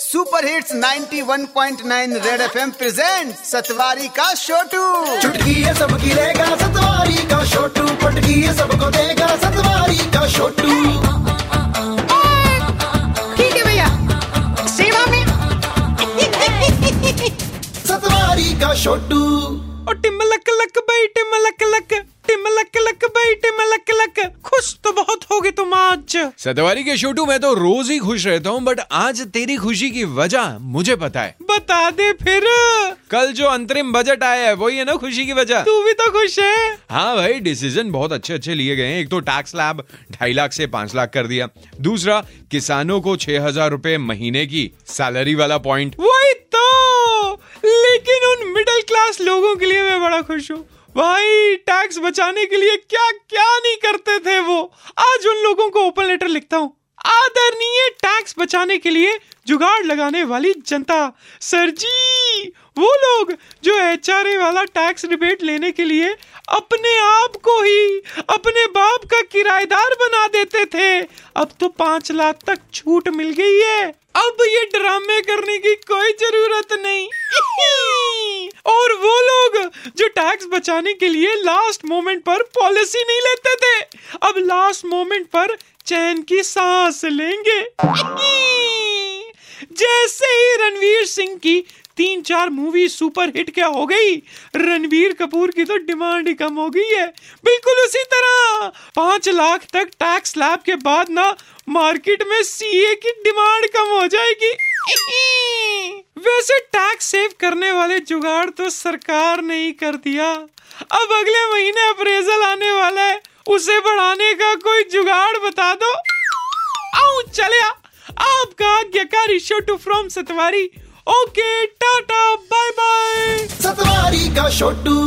Super hits 91.9 red FM present Satwari का छोटू चुटकी है सबकी रहेगा सतवारी का छोटू पटकी है सबको देगा सतवारी का छोटू ठीक है भैया। सेवा में। सतवारी का छोटू ओ टिमलक लक भाई टिमलक लक टिमलक लक भाई टिमलक लक खुश तो बहुत होगे सतवारी के छोटू मैं तो रोज ही खुश रहता हूँ बट आज तेरी खुशी की वजह मुझे पता है। बता दे फिर। कल जो अंतरिम बजट आया है वही है ना खुशी की वजह। तू भी तो खुश है। हाँ भाई डिसीज़न बहुत अच्छे अच्छे लिए गए हैं। एक तो टैक्स लैब ढाई लाख से पाँच लाख कर दिया। दूसरा किसानों को छह हज़ार रूपए महीने की सैलरी वाला पॉइंट वही तो। लेकिन उन मिडिल क्लास लोगों के लिए मैं बड़ा खुश हूँ। भाई टैक्स बचाने के लिए क्या क्या नहीं करते थे वो? आज उन लोगों लिखता हूँ। आदरणीय टैक्स बचाने के लिए जुगाड़ लगाने वाली जनता। सर जी, वो लोग जो एच वाला टैक्स रिबेट लेने के लिए अपने आप को ही अपने बाप का किराएदार बना देते थे। अब तो पाँच लाख तक छूट मिल गई है। अब ये ड्रामे करने की कोई ज़रूरत नहीं। टैक्स बचाने के लिए लास्ट मोमेंट पर पॉलिसी नहीं लेते थे। अब लास्ट मोमेंट पर चैन की सांस लेंगे। जैसे ही रणवीर सिंह की तीन चार मूवी सुपर हिट क्या हो गई, रणवीर कपूर की तो डिमांड ही कम हो गई है। बिल्कुल उसी तरह, पाँच लाख तक टैक्स स्लैब के बाद ना मार्केट में सीए की डिमांड कम हो जाएगी। वैसे टैक्स सेव करने वाले जुगाड़ तो सरकार ने ही कर दिया। अब अगले महीने अप्रेजल आने वाला है, उसे बढ़ाने का कोई जुगाड़ बता दो। आओ, चले आपका आज्ञाकारी Chhotu from Satwari okay tata bye bye Satwari का छोटू